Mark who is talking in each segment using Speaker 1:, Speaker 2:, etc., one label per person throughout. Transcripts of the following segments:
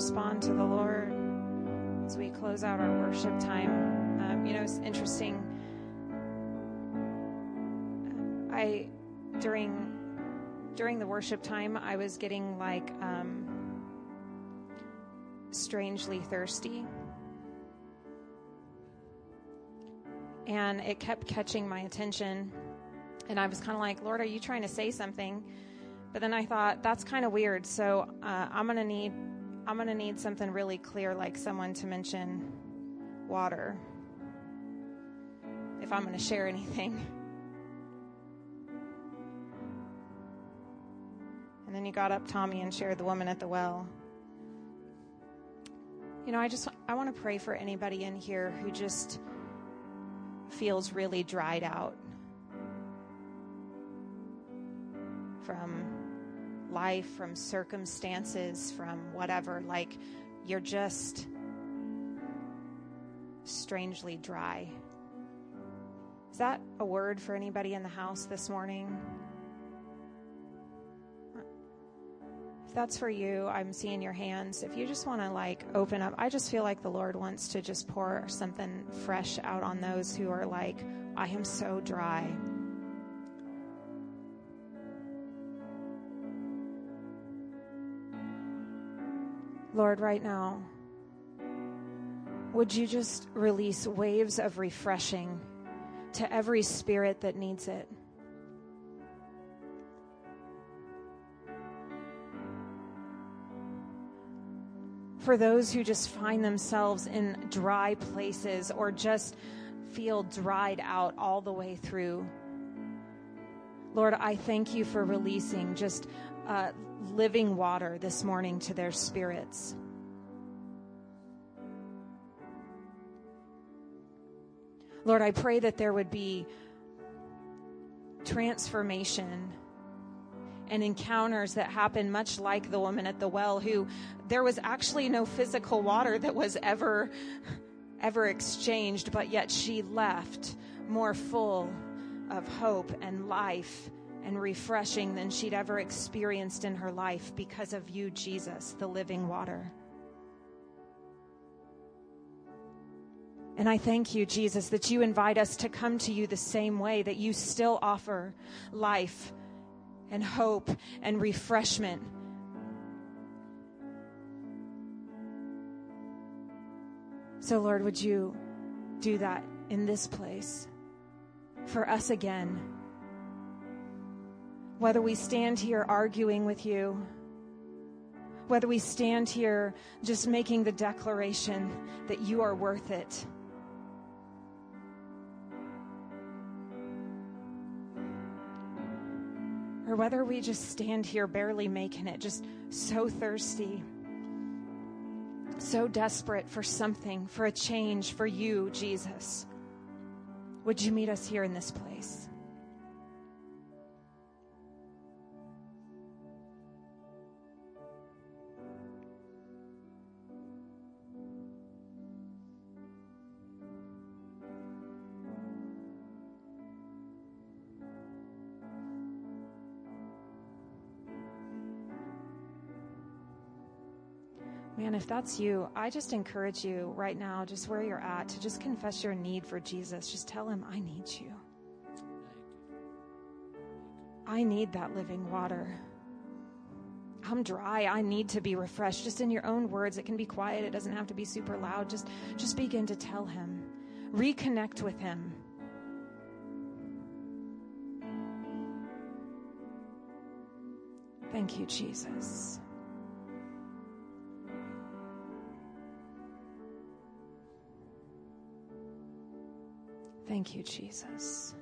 Speaker 1: respond to the Lord as we close out our worship time. Um, you know, it's interesting. I during during the worship time, I was getting like um, strangely thirsty. And it kept catching my attention. And I was kind of like, Lord, are you trying to say something? But then I thought, that's kind of weird. So uh, I'm going to need. I'm going to need something really clear, like someone to mention water, if I'm going to share anything. And then you got up, Tommy, and shared the woman at the well. You know, I just I want to pray for anybody in here who just feels really dried out from life, from circumstances, from whatever. Like you're just strangely dry. Is that a word for anybody in the house this morning? If that's for you, I'm seeing your hands. If you just want to like open up, I just feel like the Lord wants to just pour something fresh out on those who are like, I am so dry. Lord, right now, would you just release waves of refreshing to every spirit that needs it? for those who just find themselves in dry places or just feel dried out all the way through. Lord, I thank you for releasing just uh, living water this morning to their spirits. Lord, I pray that there would be transformation and encounters that happen much like the woman at the well who there was actually no physical water that was ever ever exchanged but yet she left more full of hope and life and refreshing than she'd ever experienced in her life because of you Jesus the living water And I thank you, Jesus, that you invite us to come to you the same way, that you still offer life and hope and refreshment. So, Lord, would you do that in this place for us again? Whether we stand here arguing with you, whether we stand here just making the declaration that you are worth it or whether we just stand here barely making it, just so thirsty, so desperate for something, for a change, for you, Jesus, would you meet us here in this place? That's you, I just encourage you right now, just where you're at, to just confess your need for Jesus. Just tell him, I need you. I need that living water. I'm dry. I need to be refreshed. Just in your own words, it can be quiet. It doesn't have to be super loud. Just, just begin to tell him. Reconnect with him. Thank you, Jesus. Thank you, Jesus.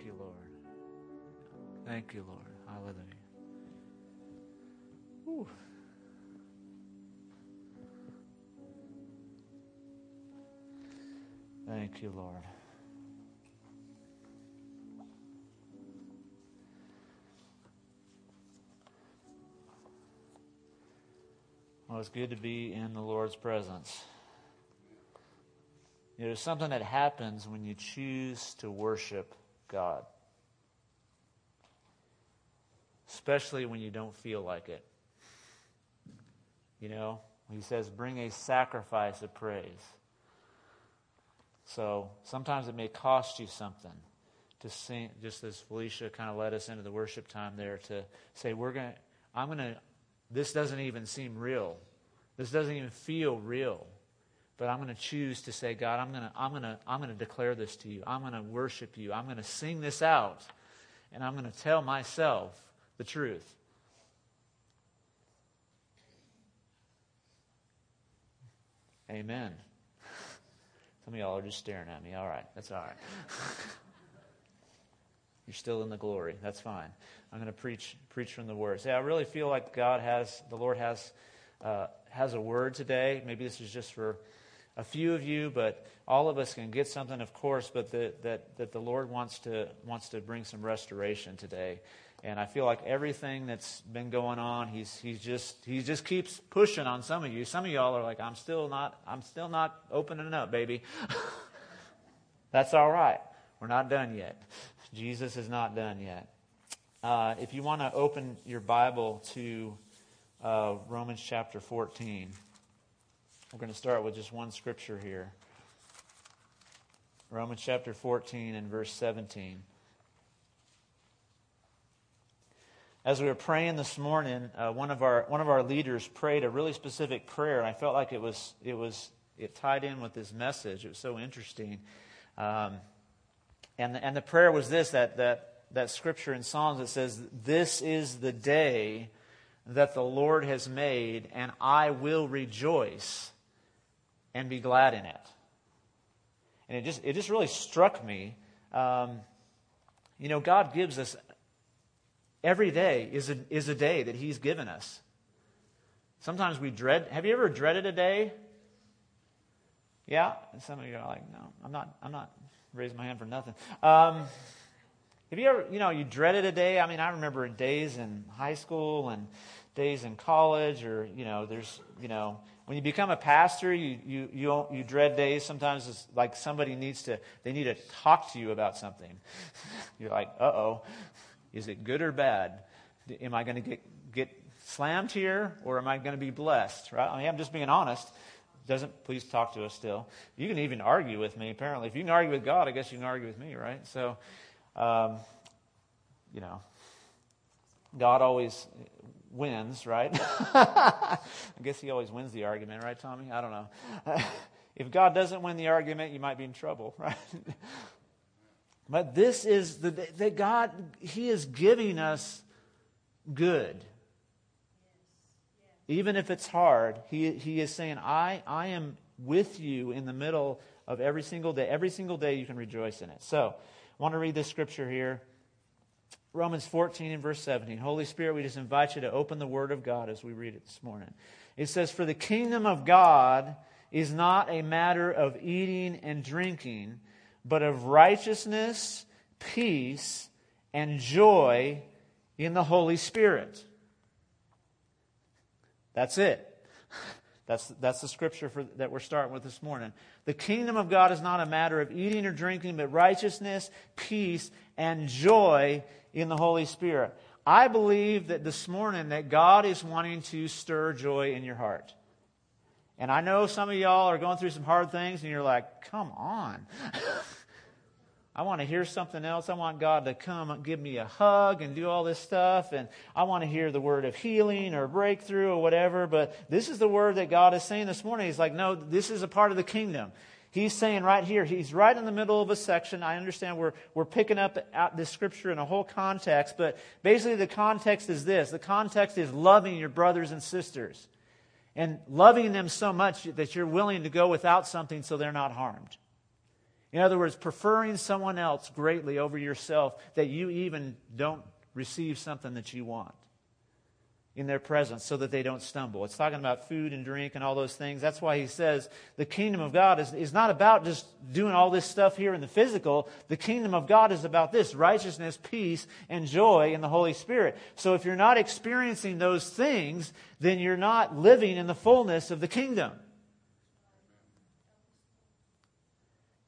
Speaker 1: Thank you, Lord.
Speaker 2: Thank you, Lord. Hallelujah. Whew. Thank you, Lord. Well, it's good to be in the Lord's presence. You know, there's something that happens when you choose to worship God, especially when you don't feel like it. You know, he says, bring a sacrifice of praise. So sometimes it may cost you something to sing, just as Felicia kind of led us into the worship time there, to say, we're going to, I'm going to this doesn't even seem real. This doesn't even feel real. But I'm going to choose to say, God, I'm going to, I'm going to, I'm going to declare this to you. I'm going to worship you. I'm going to sing this out. And I'm going to tell myself the truth. Amen. Some of y'all are just staring at me. All right, that's all right. You're still in the glory. That's fine. I'm going to preach preach from the word. Say, I really feel like God has, the Lord has, uh, has a word today. Maybe this is just for a few of you, but all of us can get something, of course. But the, that that the Lord wants to wants to bring some restoration today. And I feel like everything that's been going on, he's he's just he just keeps pushing on some of you. Some of y'all are like, I'm still not I'm still not opening up, baby. that's all right. We're not done yet. Jesus is not done yet. Uh, if you want to open your Bible to uh, Romans chapter 14, we're going to start with just one scripture here. Romans chapter 14 and verse 17. As we were praying this morning, uh, one of our one of our leaders prayed a really specific prayer, and I felt like it was it was it tied in with this message. It was so interesting, um, and the, and the prayer was this that that that scripture in Psalms that says, This is the day that the Lord has made, and I will rejoice and be glad in it. And it just, it just really struck me. Um, you know, God gives us every day is a, is a day that He's given us. Sometimes we dread. Have you ever dreaded a day? Yeah? And some of you are like, no, I'm not, I'm not raising my hand for nothing. Um, have you ever, you know, you dreaded a day? I mean, I remember days in high school and days in college, or, you know, there's, you know, when you become a pastor, you, you, you, you dread days. Sometimes it's like somebody needs to, they need to talk to you about something. You're like, uh oh, is it good or bad? Am I going to get, get slammed here, or am I going to be blessed? Right? I mean, I'm just being honest doesn't please talk to us still you can even argue with me apparently if you can argue with god i guess you can argue with me right so um, you know, God always wins, right? I guess he always wins the argument, right, Tommy? I don't know. if God doesn't win the argument, you might be in trouble, right? but this is the that God, He is giving us good. Even if it's hard, he, he is saying, I, I am with you in the middle of every single day. Every single day you can rejoice in it. So, I want to read this scripture here. Romans 14 and verse 17. Holy Spirit, we just invite you to open the Word of God as we read it this morning. It says, For the kingdom of God is not a matter of eating and drinking, but of righteousness, peace, and joy in the Holy Spirit. That's it. That's, that's the scripture for, that we're starting with this morning. The kingdom of God is not a matter of eating or drinking, but righteousness, peace, and joy in the Holy Spirit. I believe that this morning that God is wanting to stir joy in your heart. And I know some of y'all are going through some hard things and you're like, come on. I want to hear something else. I want God to come and give me a hug and do all this stuff. And I want to hear the word of healing or breakthrough or whatever. But this is the word that God is saying this morning. He's like, no, this is a part of the kingdom. He's saying right here, he's right in the middle of a section. I understand we're, we're picking up this scripture in a whole context, but basically the context is this. The context is loving your brothers and sisters and loving them so much that you're willing to go without something so they're not harmed. In other words, preferring someone else greatly over yourself that you even don't receive something that you want in their presence so that they don't stumble. It's talking about food and drink and all those things. That's why he says the kingdom of God is, is not about just doing all this stuff here in the physical. The kingdom of God is about this righteousness, peace, and joy in the Holy Spirit. So if you're not experiencing those things, then you're not living in the fullness of the kingdom.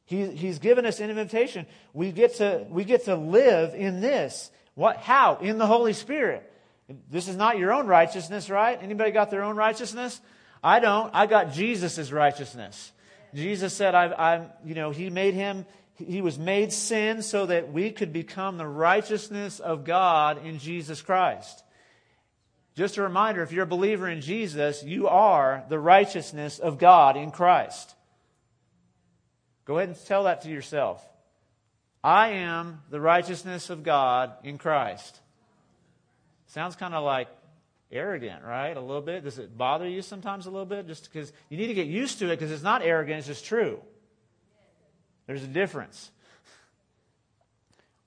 Speaker 2: He, he's given us an invitation. We get to, we get to live in this. What, how? In the Holy Spirit. This is not your own righteousness, right? Anybody got their own righteousness? I don't. I got Jesus' righteousness. Jesus said, I, am you know, He made Him, He was made sin so that we could become the righteousness of God in Jesus Christ. Just a reminder if you're a believer in Jesus, you are the righteousness of God in Christ. Go ahead and tell that to yourself. I am the righteousness of God in Christ. Sounds kind of like arrogant, right? A little bit. Does it bother you sometimes a little bit? Just because you need to get used to it because it's not arrogant, it's just true. There's a difference.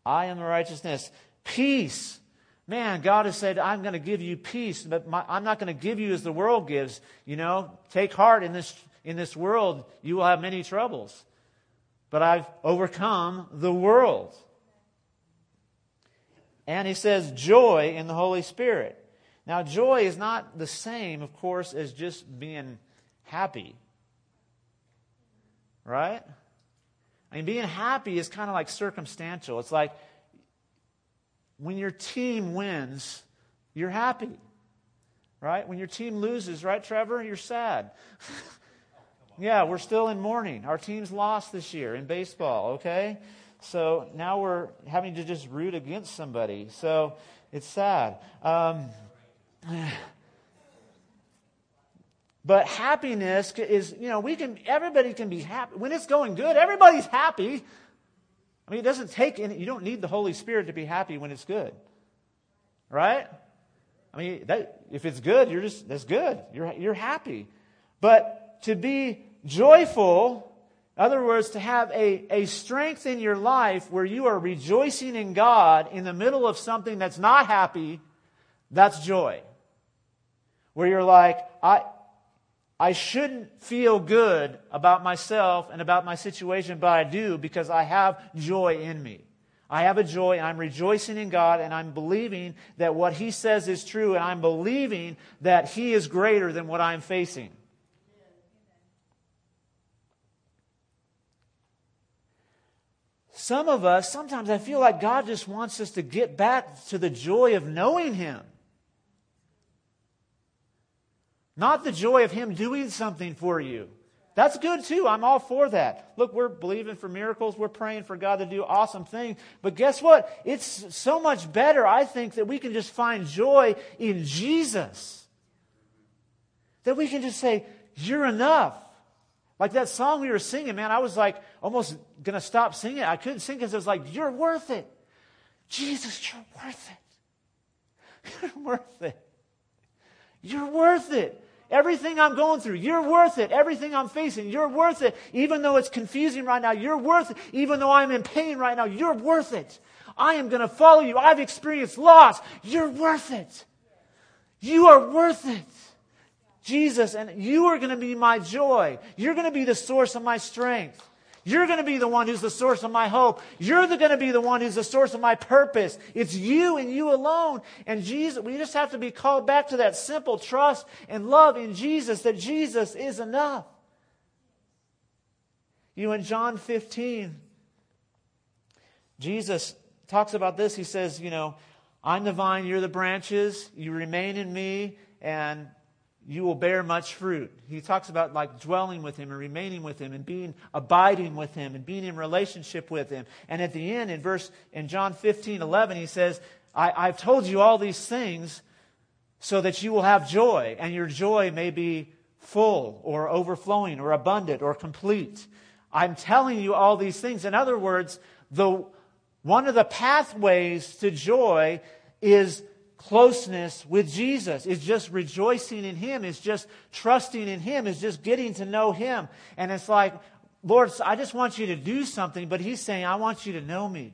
Speaker 2: I am the righteousness. Peace. Man, God has said, I'm going to give you peace, but my, I'm not going to give you as the world gives. You know, take heart in this, in this world, you will have many troubles. But I've overcome the world. And he says joy in the Holy Spirit. Now, joy is not the same, of course, as just being happy. Right? I mean, being happy is kind of like circumstantial. It's like when your team wins, you're happy. Right? When your team loses, right, Trevor? You're sad. yeah, we're still in mourning. Our team's lost this year in baseball, okay? So now we're having to just root against somebody. So it's sad. Um, but happiness is, you know, we can, everybody can be happy. When it's going good, everybody's happy. I mean, it doesn't take any, you don't need the Holy Spirit to be happy when it's good. Right? I mean, that, if it's good, you're just, that's good. You're, you're happy. But to be joyful in other words, to have a, a strength in your life where you are rejoicing in God in the middle of something that's not happy, that's joy. Where you're like, I, I shouldn't feel good about myself and about my situation, but I do because I have joy in me. I have a joy and I'm rejoicing in God and I'm believing that what He says is true and I'm believing that He is greater than what I'm facing. Some of us, sometimes I feel like God just wants us to get back to the joy of knowing Him. Not the joy of Him doing something for you. That's good too. I'm all for that. Look, we're believing for miracles. We're praying for God to do awesome things. But guess what? It's so much better, I think, that we can just find joy in Jesus. That we can just say, You're enough. Like that song we were singing, man, I was like almost going to stop singing. I couldn't sing because it was like, you're worth it. Jesus, you're worth it. You're worth it. You're worth it. Everything I'm going through, you're worth it. Everything I'm facing, you're worth it. Even though it's confusing right now, you're worth it. Even though I'm in pain right now, you're worth it. I am going to follow you. I've experienced loss. You're worth it. You are worth it. Jesus, and you are going to be my joy. You're going to be the source of my strength. You're going to be the one who's the source of my hope. You're going to be the one who's the source of my purpose. It's you and you alone. And Jesus, we just have to be called back to that simple trust and love in Jesus that Jesus is enough. You know, in John 15, Jesus talks about this. He says, you know, I'm the vine, you're the branches, you remain in me, and you will bear much fruit. He talks about like dwelling with him and remaining with him and being abiding with him and being in relationship with him. And at the end, in verse in John 15, 11, he says, I, I've told you all these things so that you will have joy, and your joy may be full or overflowing or abundant or complete. I'm telling you all these things. In other words, the one of the pathways to joy is closeness with Jesus. It's just rejoicing in Him. It's just trusting in Him. It's just getting to know Him. And it's like, Lord, I just want you to do something, but He's saying, I want you to know me.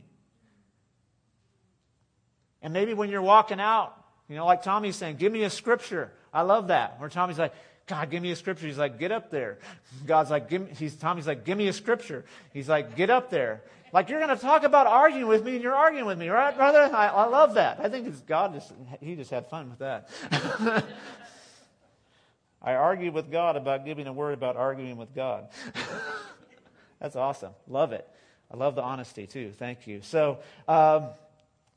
Speaker 2: And maybe when you're walking out, you know, like Tommy's saying, give me a scripture. I love that. Where Tommy's like, God, give me a scripture. He's like, get up there. God's like, give me, he's, Tommy's like, give me a scripture. He's like, get up there. Like, you're going to talk about arguing with me and you're arguing with me, right, brother? I, I love that. I think it's God just, he just had fun with that. I argued with God about giving a word about arguing with God. That's awesome. Love it. I love the honesty too. Thank you. So, um,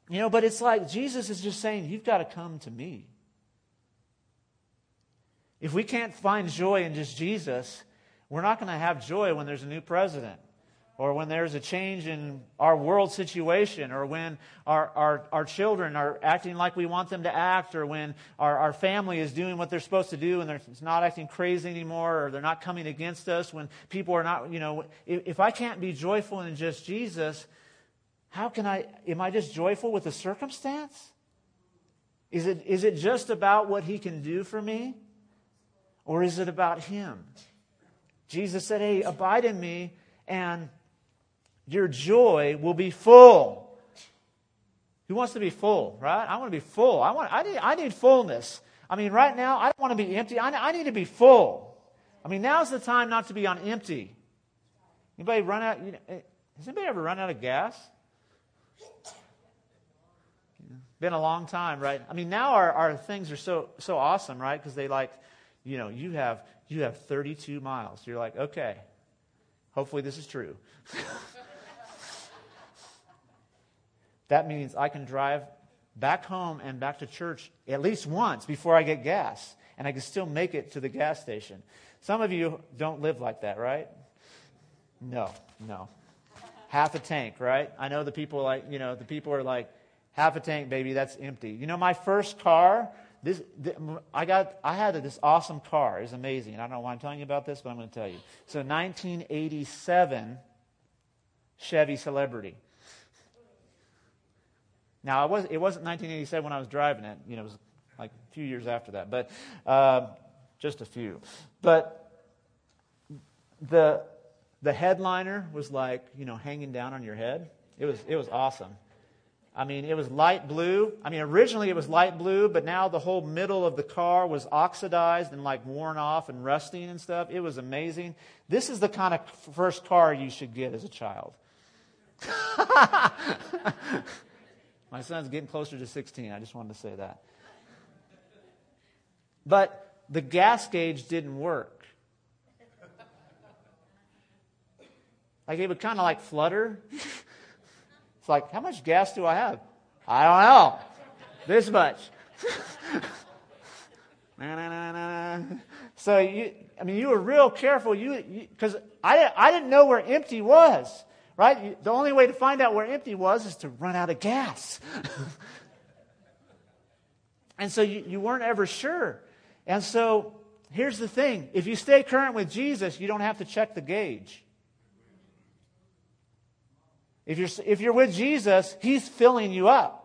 Speaker 2: you know, but it's like Jesus is just saying, you've got to come to me. If we can't find joy in just Jesus, we're not going to have joy when there's a new president or when there's a change in our world situation, or when our, our, our children are acting like we want them to act, or when our, our family is doing what they're supposed to do and they're not acting crazy anymore, or they're not coming against us, when people are not, you know, if, if I can't be joyful in just Jesus, how can I, am I just joyful with the circumstance? Is it, is it just about what he can do for me? Or is it about him? Jesus said, Hey, abide in me, and your joy will be full. Who wants to be full, right? I want to be full. I, want, I, need, I need fullness. I mean, right now, I don't want to be empty. I, I need to be full. I mean, now's the time not to be on empty. Anybody run out? You know, has anybody ever run out of gas? Been a long time, right? I mean, now our, our things are so so awesome, right? Because they like, you know, you have you have 32 miles. You're like, okay, hopefully this is true. That means I can drive back home and back to church at least once before I get gas, and I can still make it to the gas station. Some of you don't live like that, right? No, no. Half a tank, right? I know the people like, you know, the people are like, half a tank, baby, that's empty. You know, my first car, this, I got, I had this awesome car. It's amazing. I don't know why I'm telling you about this, but I'm going to tell you. So, 1987 Chevy Celebrity. Now, was, it wasn't 1987 when I was driving it. You know, it was like a few years after that, but uh, just a few. But the, the headliner was like, you know, hanging down on your head. It was, it was awesome. I mean, it was light blue. I mean, originally it was light blue, but now the whole middle of the car was oxidized and like worn off and rusting and stuff. It was amazing. This is the kind of first car you should get as a child. My son's getting closer to 16. I just wanted to say that. But the gas gauge didn't work. Like it would kind of like flutter. it's like, how much gas do I have? I don't know. This much. so you, I mean, you were real careful. You because I I didn't know where empty was. Right? The only way to find out where empty was is to run out of gas. and so you, you weren't ever sure. And so here's the thing if you stay current with Jesus, you don't have to check the gauge. If you're, if you're with Jesus, He's filling you up.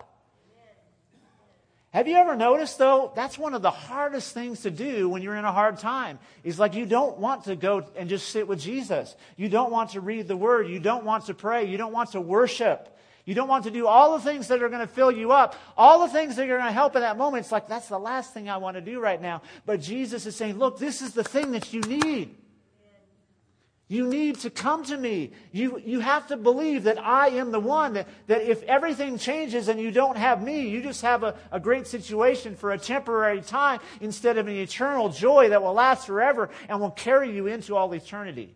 Speaker 2: Have you ever noticed, though, that's one of the hardest things to do when you're in a hard time? Is like you don't want to go and just sit with Jesus. You don't want to read the Word. You don't want to pray. You don't want to worship. You don't want to do all the things that are going to fill you up, all the things that are going to help in that moment. It's like, that's the last thing I want to do right now. But Jesus is saying, look, this is the thing that you need. You need to come to me. You, you have to believe that I am the one, that, that if everything changes and you don't have me, you just have a, a great situation for a temporary time instead of an eternal joy that will last forever and will carry you into all eternity.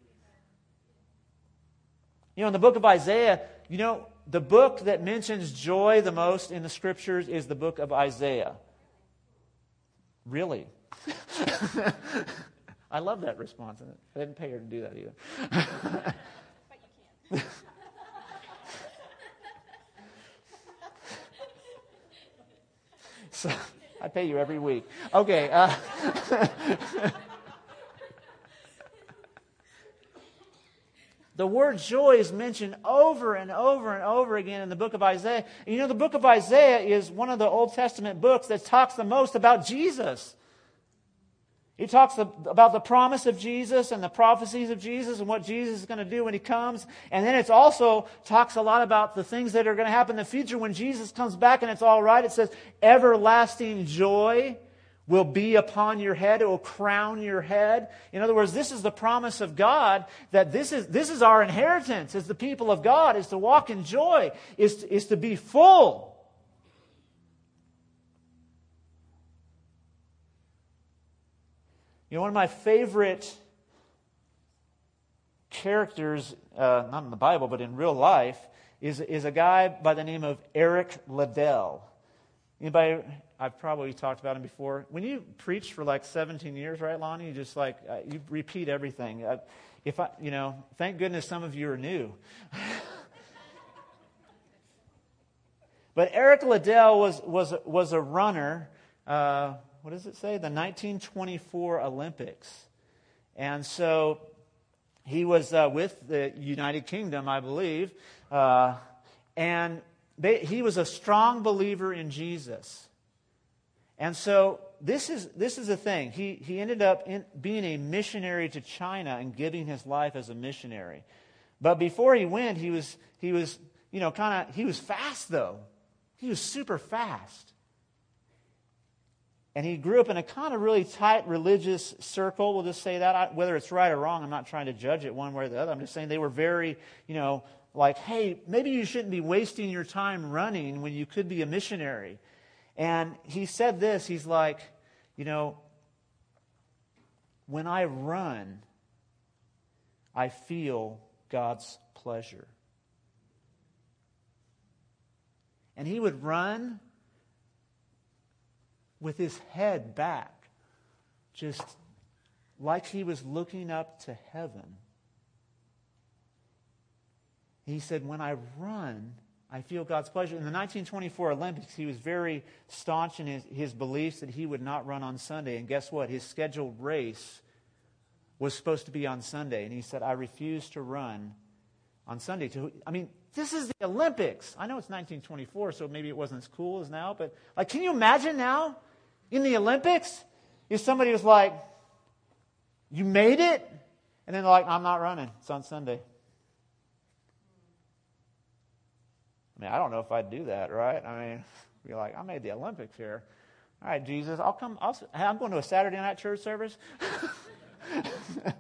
Speaker 2: You know, in the book of Isaiah, you know, the book that mentions joy the most in the scriptures is the book of Isaiah. Really? I love that response. I didn't pay her to do that either. but you can. so I pay you every week. Okay. Uh, The word joy is mentioned over and over and over again in the book of Isaiah. And you know, the book of Isaiah is one of the Old Testament books that talks the most about Jesus. He talks about the promise of Jesus and the prophecies of Jesus and what Jesus is going to do when he comes. And then it also talks a lot about the things that are going to happen in the future when Jesus comes back and it's all right. It says, everlasting joy will be upon your head. It will crown your head. In other words, this is the promise of God that this is, this is our inheritance as the people of God, is to walk in joy, is, is to be full. You know, one of my favorite characters, uh, not in the Bible, but in real life, is, is a guy by the name of Eric Liddell. Anybody, I've probably talked about him before. When you preach for like 17 years, right, Lonnie, you just like, uh, you repeat everything. Uh, if I, you know, thank goodness some of you are new. but Eric Liddell was, was, was a runner. What does it say? The 1924 Olympics. And so he was uh, with the United Kingdom, I believe. Uh, and they, he was a strong believer in Jesus. And so this is, this is the thing. He, he ended up in, being a missionary to China and giving his life as a missionary. But before he went, he was, he was you know, kind of, he was fast though. He was super fast. And he grew up in a kind of really tight religious circle. We'll just say that. I, whether it's right or wrong, I'm not trying to judge it one way or the other. I'm just saying they were very, you know, like, hey, maybe you shouldn't be wasting your time running when you could be a missionary. And he said this he's like, you know, when I run, I feel God's pleasure. And he would run with his head back, just like he was looking up to heaven. He said, When I run, I feel God's pleasure. In the 1924 Olympics, he was very staunch in his, his beliefs that he would not run on Sunday. And guess what? His scheduled race was supposed to be on Sunday. And he said, I refuse to run on Sunday. To, I mean, this is the Olympics. I know it's 1924, so maybe it wasn't as cool as now, but like, can you imagine now? In the Olympics if somebody was like, You made it? And then they're like, I'm not running. It's on Sunday. I mean, I don't know if I'd do that, right? I mean, be like, I made the Olympics here. All right, Jesus, I'll come. I'll, I'm going to a Saturday night church service.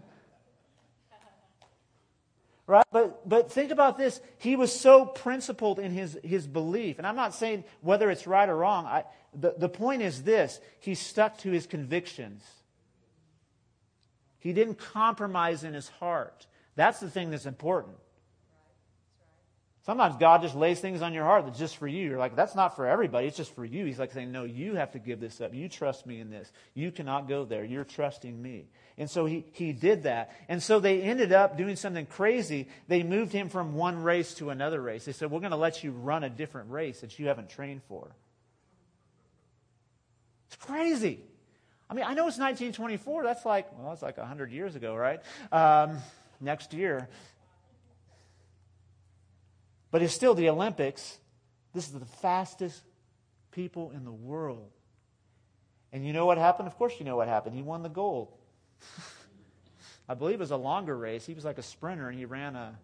Speaker 2: Right? But, but think about this. He was so principled in his, his belief. And I'm not saying whether it's right or wrong. I, the, the point is this he stuck to his convictions, he didn't compromise in his heart. That's the thing that's important. Sometimes God just lays things on your heart that's just for you. You're like, that's not for everybody. It's just for you. He's like saying, no, you have to give this up. You trust me in this. You cannot go there. You're trusting me. And so he, he did that. And so they ended up doing something crazy. They moved him from one race to another race. They said, we're going to let you run a different race that you haven't trained for. It's crazy. I mean, I know it's 1924. That's like, well, that's like 100 years ago, right? Um, next year. But it's still the Olympics. This is the fastest people in the world. And you know what happened? Of course, you know what happened. He won the gold. I believe it was a longer race. He was like a sprinter, and he ran a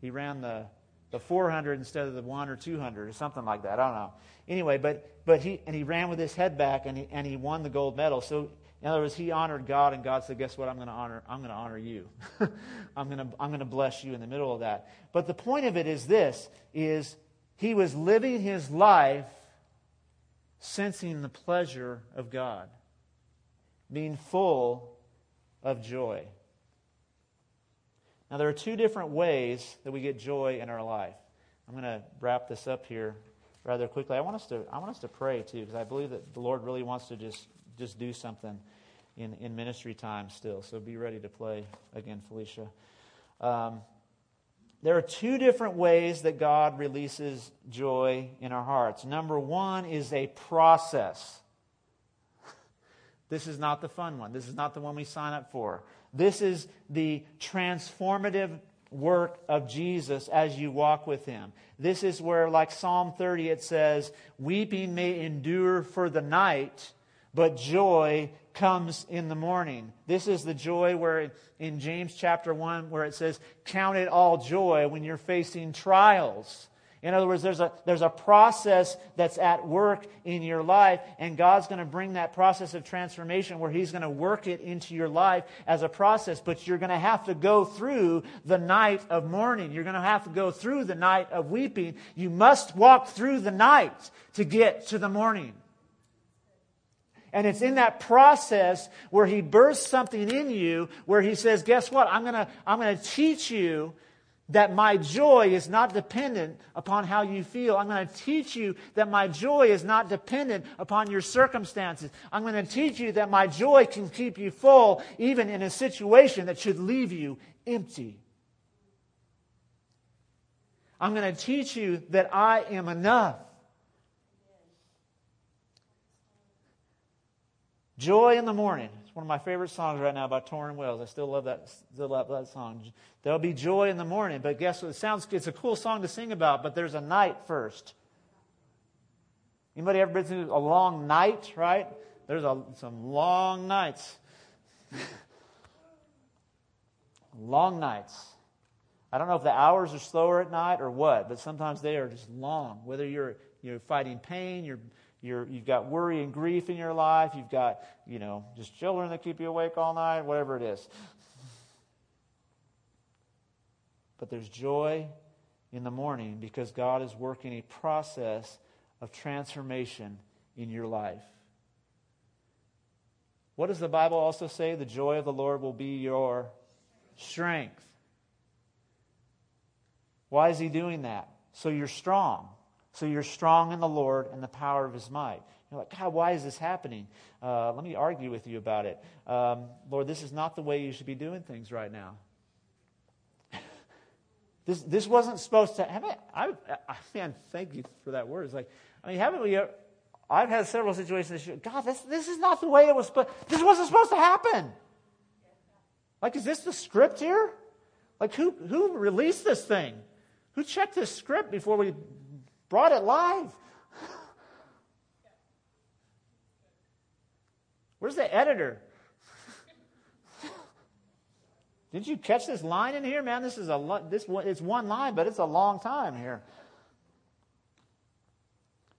Speaker 2: he ran the the 400 instead of the one or 200 or something like that. I don't know. Anyway, but but he and he ran with his head back, and he and he won the gold medal. So in other words, he honored God, and God said, "Guess what? I'm going to honor. I'm going to honor you. I'm going to I'm going to bless you in the middle of that." But the point of it is this: is he was living his life sensing the pleasure of God, being full of joy. Now, there are two different ways that we get joy in our life. I'm going to wrap this up here rather quickly. I want us to I want us to pray too because I believe that the Lord really wants to just just do something in, in ministry time still. So be ready to play again, Felicia. Um, there are two different ways that God releases joy in our hearts. Number one is a process. This is not the fun one. This is not the one we sign up for. This is the transformative work of Jesus as you walk with him. This is where, like Psalm 30, it says, Weeping may endure for the night, but joy comes in the morning. This is the joy where in James chapter 1 where it says, Count it all joy when you're facing trials. In other words, there's a, there's a process that's at work in your life, and God's going to bring that process of transformation where He's going to work it into your life as a process. But you're going to have to go through the night of mourning. You're going to have to go through the night of weeping. You must walk through the night to get to the morning. And it's in that process where he bursts something in you where he says, guess what? I'm going to, I'm going to teach you that my joy is not dependent upon how you feel. I'm going to teach you that my joy is not dependent upon your circumstances. I'm going to teach you that my joy can keep you full even in a situation that should leave you empty. I'm going to teach you that I am enough. Joy in the morning. It's one of my favorite songs right now by Tauren Wells. I still love that, still love that song. There'll be joy in the morning, but guess what? It sounds, it's a cool song to sing about, but there's a night first. Anybody ever been through a long night, right? There's a, some long nights. long nights. I don't know if the hours are slower at night or what, but sometimes they are just long. Whether you're, you're fighting pain, you're you're, you've got worry and grief in your life. You've got, you know, just children that keep you awake all night, whatever it is. But there's joy in the morning because God is working a process of transformation in your life. What does the Bible also say? The joy of the Lord will be your strength. Why is he doing that? So you're strong. So you're strong in the Lord and the power of his might. You're like, God, why is this happening? Uh, let me argue with you about it. Um, Lord, this is not the way you should be doing things right now. this, this wasn't supposed to happen. I, I, man, thank you for that word. It's like, I mean, haven't we? I've had several situations. God, this, this is not the way it was. But this wasn't supposed to happen. Like, is this the script here? Like, who who released this thing? Who checked this script before we brought it live. Where's the editor? Did you catch this line in here, man? This is a this it's one line, but it's a long time here.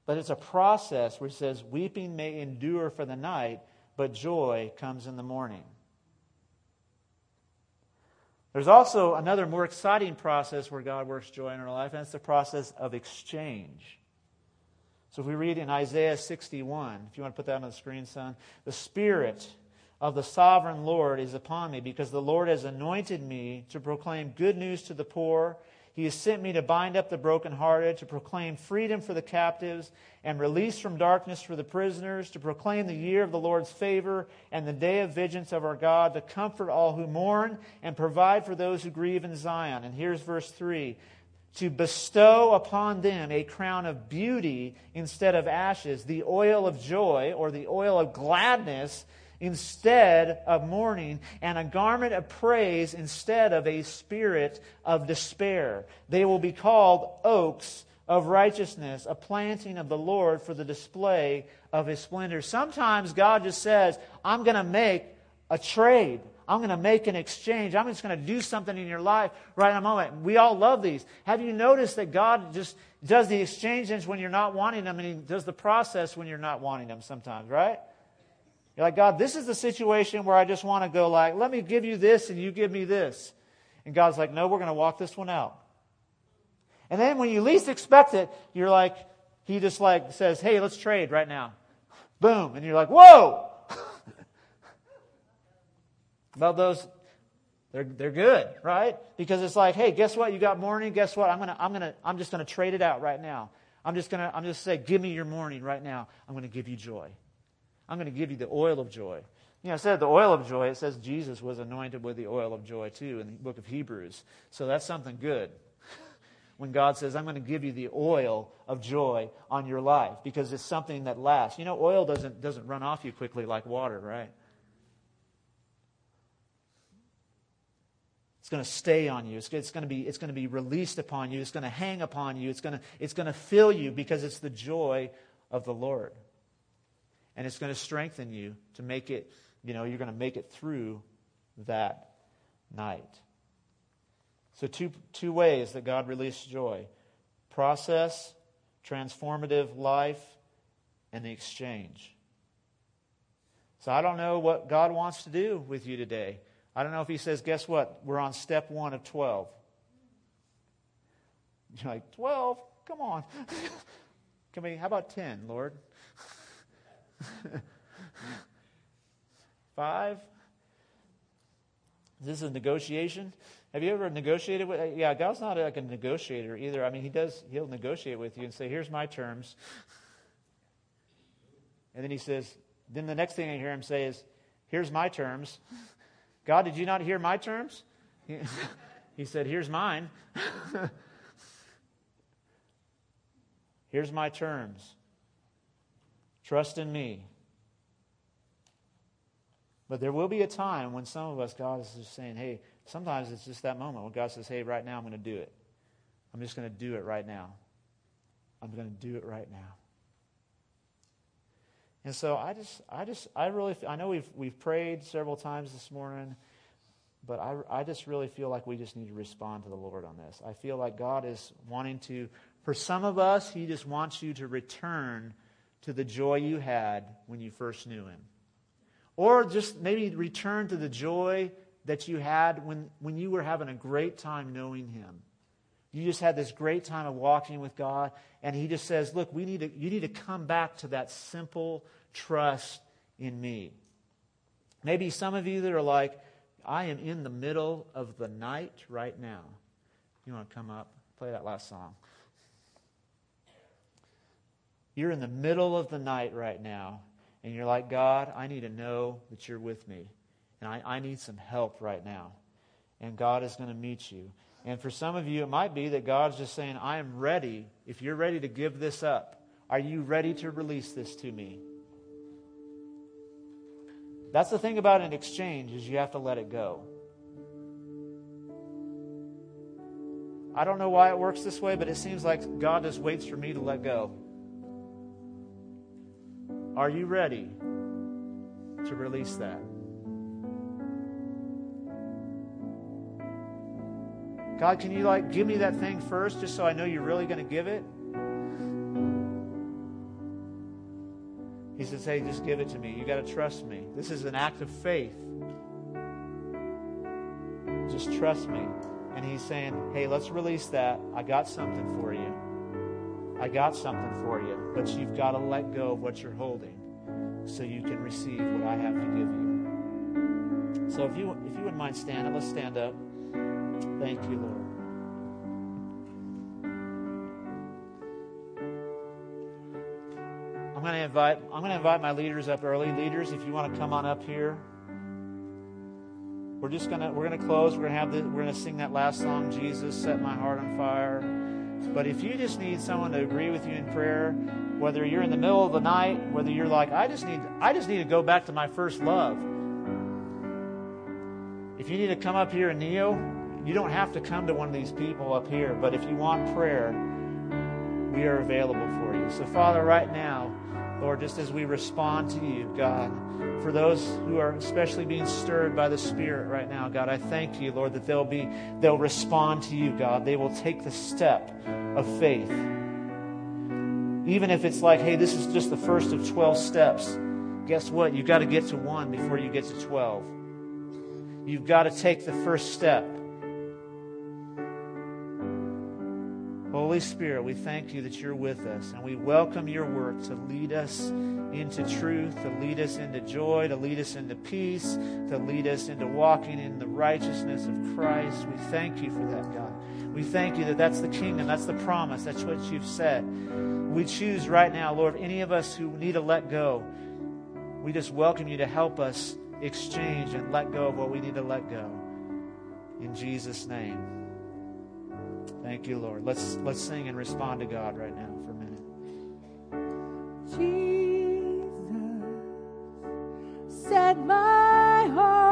Speaker 2: But it's a process where it says, "Weeping may endure for the night, but joy comes in the morning." There's also another more exciting process where God works joy in our life, and it's the process of exchange. So if we read in Isaiah 61, if you want to put that on the screen, son, the Spirit of the sovereign Lord is upon me because the Lord has anointed me to proclaim good news to the poor. He has sent me to bind up the brokenhearted, to proclaim freedom for the captives, and release from darkness for the prisoners, to proclaim the year of the Lord's favor and the day of vengeance of our God, to comfort all who mourn and provide for those who grieve in Zion. And here's verse 3 to bestow upon them a crown of beauty instead of ashes, the oil of joy or the oil of gladness instead of mourning, and a garment of praise instead of a spirit of despair. They will be called oaks of righteousness, a planting of the Lord for the display of his splendor. Sometimes God just says, I'm going to make a trade. I'm going to make an exchange. I'm just going to do something in your life right in a moment. We all love these. Have you noticed that God just does the exchanges when you're not wanting them and he does the process when you're not wanting them sometimes, right? You're like, God, this is the situation where I just want to go like, let me give you this and you give me this. And God's like, no, we're going to walk this one out. And then when you least expect it, you're like, he just like says, hey, let's trade right now. Boom. And you're like, whoa. About those, they're, they're good, right? Because it's like, hey, guess what? You got mourning. Guess what? I'm gonna, I'm gonna, I'm just gonna trade it out right now. I'm just gonna, I'm just say, give me your mourning right now. I'm gonna give you joy. I'm going to give you the oil of joy. You know, instead of the oil of joy, it says Jesus was anointed with the oil of joy too in the book of Hebrews. So that's something good. when God says, I'm going to give you the oil of joy on your life because it's something that lasts. You know, oil doesn't, doesn't run off you quickly like water, right? It's going to stay on you. It's, it's, going to be, it's going to be released upon you. It's going to hang upon you. It's going to, it's going to fill you because it's the joy of the Lord. And it's going to strengthen you to make it, you know, you're going to make it through that night. So, two, two ways that God released joy process, transformative life, and the exchange. So, I don't know what God wants to do with you today. I don't know if He says, guess what? We're on step one of 12. You're like, 12? Come on. Can we, how about 10, Lord? Five? Is this a negotiation? Have you ever negotiated with? Yeah, God's not like a negotiator either. I mean, He does. He'll negotiate with you and say, "Here's my terms," and then He says. Then the next thing I hear Him say is, "Here's my terms." God, did you not hear my terms? He said, "Here's mine." Here's my terms. Trust in me. But there will be a time when some of us, God is just saying, hey, sometimes it's just that moment when God says, hey, right now I'm going to do it. I'm just going to do it right now. I'm going to do it right now. And so I just, I just, I really, I know we've, we've prayed several times this morning, but I, I just really feel like we just need to respond to the Lord on this. I feel like God is wanting to for some of us, He just wants you to return to the joy you had when you first knew Him. Or just maybe return to the joy that you had when, when you were having a great time knowing Him. You just had this great time of walking with God, and He just says, Look, we need to, you need to come back to that simple trust in me. Maybe some of you that are like, I am in the middle of the night right now. You want to come up? Play that last song. You're in the middle of the night right now, and you're like, God, I need to know that you're with me. And I, I need some help right now. And God is going to meet you. And for some of you, it might be that God's just saying, I am ready. If you're ready to give this up, are you ready to release this to me? That's the thing about an exchange is you have to let it go. I don't know why it works this way, but it seems like God just waits for me to let go. Are you ready to release that? God, can you like give me that thing first just so I know you're really going to give it? He says, Hey, just give it to me. You got to trust me. This is an act of faith. Just trust me. And he's saying, Hey, let's release that. I got something for you. I got something for you, but you've got to let go of what you're holding so you can receive what I have to give you. So if you if you wouldn't mind standing, let's stand up. Thank you, Lord. I'm going to invite I'm going to invite my leaders up early. Leaders, if you want to come on up here. We're just gonna we're gonna close. We're gonna have the, we're gonna sing that last song, Jesus set my heart on fire. But if you just need someone to agree with you in prayer, whether you're in the middle of the night, whether you're like, I just need I just need to go back to my first love. If you need to come up here and kneel, you don't have to come to one of these people up here, but if you want prayer, we are available for you. So Father, right now, Lord, just as we respond to you, God, for those who are especially being stirred by the Spirit right now, God, I thank you, Lord, that they'll be they'll respond to you, God. They will take the step of faith. Even if it's like, hey, this is just the first of 12 steps. Guess what? You've got to get to one before you get to 12. You've got to take the first step. Holy Spirit, we thank you that you're with us, and we welcome your work to lead us into truth, to lead us into joy, to lead us into peace, to lead us into walking in the righteousness of Christ. We thank you for that, God. We thank you that that's the kingdom, that's the promise, that's what you've said. We choose right now, Lord, any of us who need to let go, we just welcome you to help us exchange and let go of what we need to let go. In Jesus' name. Thank you, Lord. Let's let's sing and respond to God right now for a minute.
Speaker 3: Jesus set my heart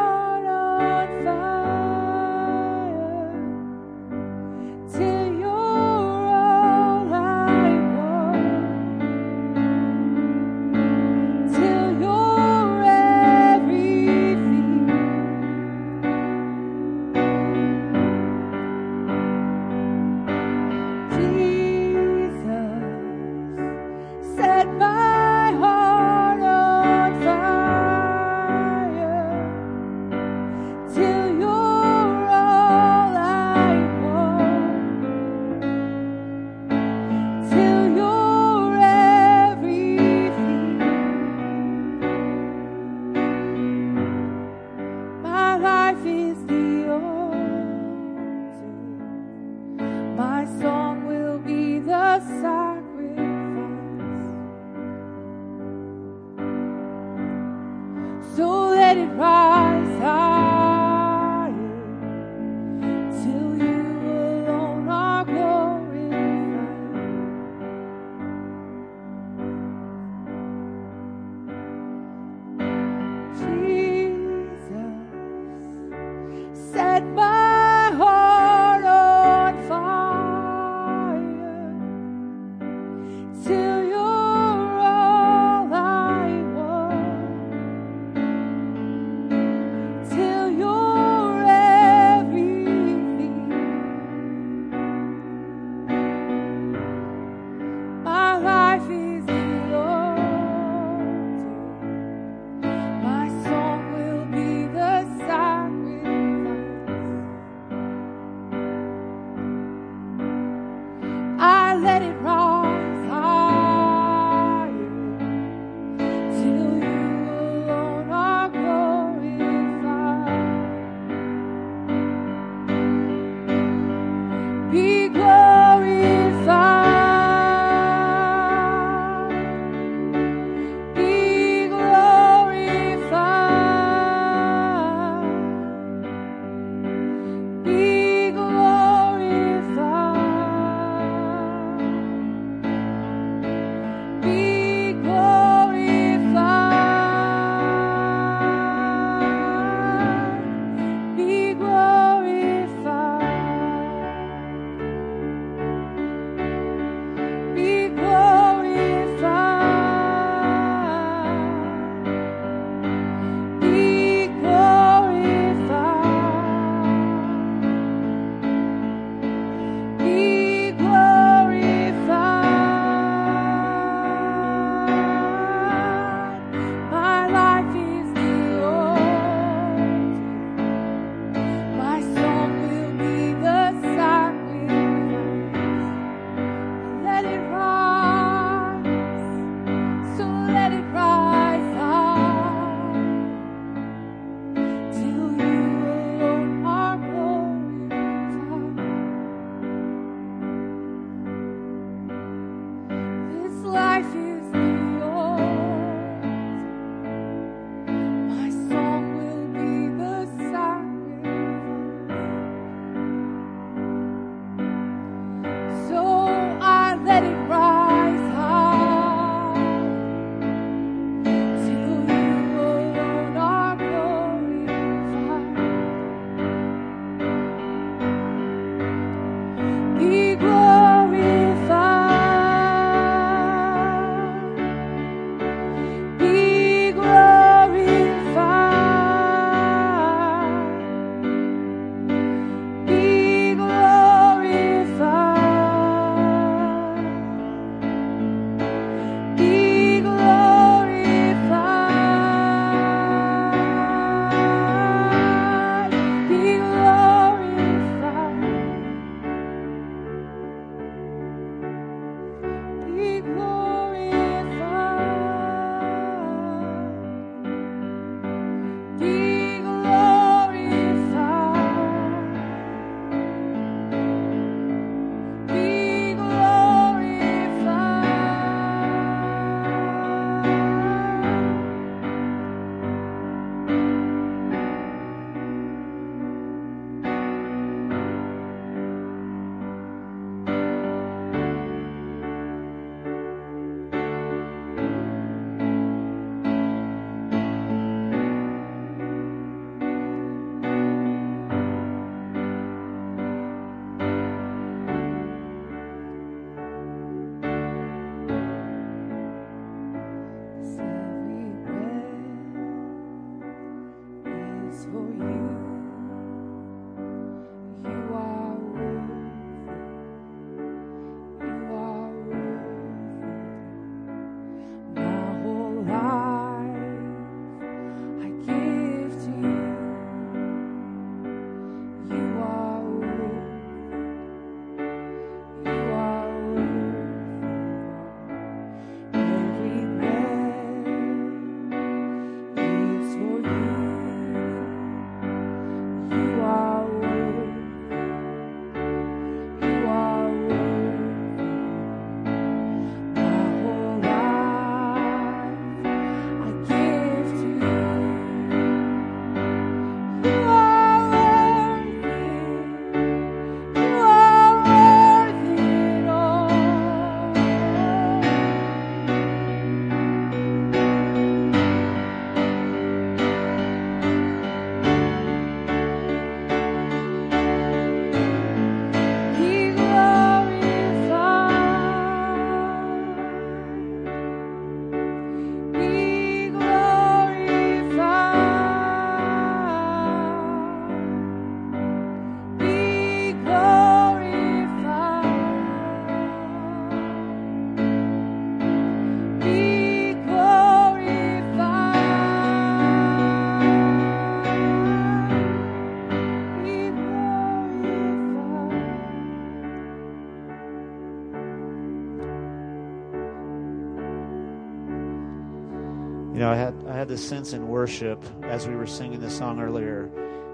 Speaker 2: had this sense in worship as we were singing this song earlier,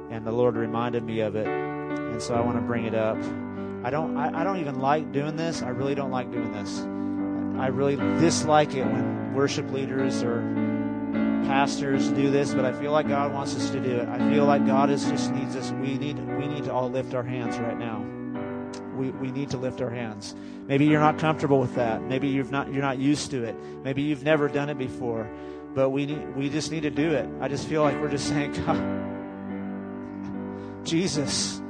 Speaker 2: and the Lord reminded me of it, and so I want to bring it up. I don't I, I don't even like doing this. I really don't like doing this. I really dislike it when worship leaders or pastors do this, but I feel like God wants us to do it. I feel like God is just needs us. We need we need to all lift our hands right now. We, we need to lift our hands. Maybe you're not comfortable with that. Maybe you've not you're not used to it. Maybe you've never done it before. But we we just need to do it. I just feel like we're just saying, God, Jesus.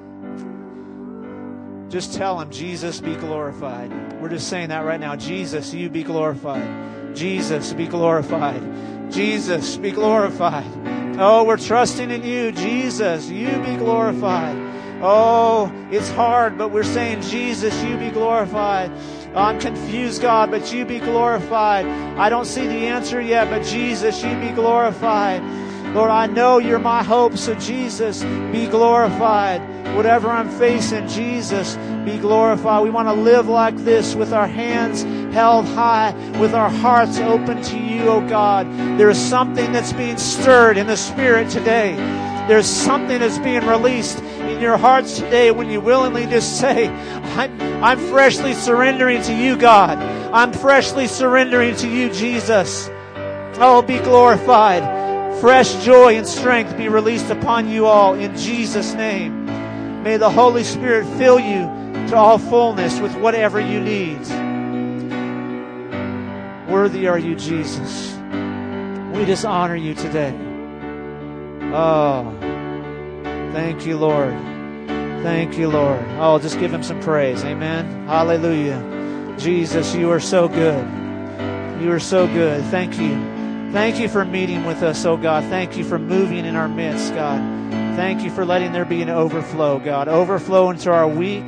Speaker 2: Just tell him, Jesus, be glorified. We're just saying that right now. Jesus, you be glorified. Jesus, be glorified. Jesus, be glorified. Oh, we're trusting in you. Jesus, you be glorified. Oh, it's hard, but we're saying, Jesus, you be glorified. Uh, I'm confused, God, but you be glorified. I don't see the answer yet, but Jesus, you be glorified. Lord, I know you're my hope, so Jesus, be glorified. Whatever I'm facing, Jesus, be glorified. We want to live like this with our hands held high, with our hearts open to you, oh God. There's something that's being stirred in the Spirit today. There's something that's being released in your hearts today when you willingly just say, I'm, I'm freshly surrendering to you, God. I'm freshly surrendering to you, Jesus. Oh, be glorified. Fresh joy and strength be released upon you all in Jesus' name. May the Holy Spirit fill you to all fullness with whatever you need. Worthy are you, Jesus. We just honor you today. Oh, thank you, Lord. Thank you, Lord. Oh, just give him some praise. Amen. Hallelujah. Jesus, you are so good. You are so good. Thank you. Thank you for meeting with us, oh God. Thank you for moving in our midst, God. Thank you for letting there be an overflow, God. Overflow into our week.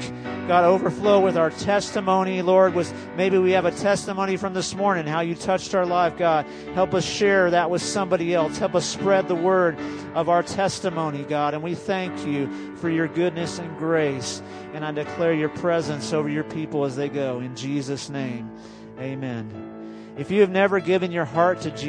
Speaker 2: God, overflow with our testimony, Lord. Was maybe we have a testimony from this morning, how you touched our life, God. Help us share that with somebody else. Help us spread the word of our testimony, God. And we thank you for your goodness and grace. And I declare your presence over your people as they go. In Jesus' name, amen. If you have never given your heart to Jesus,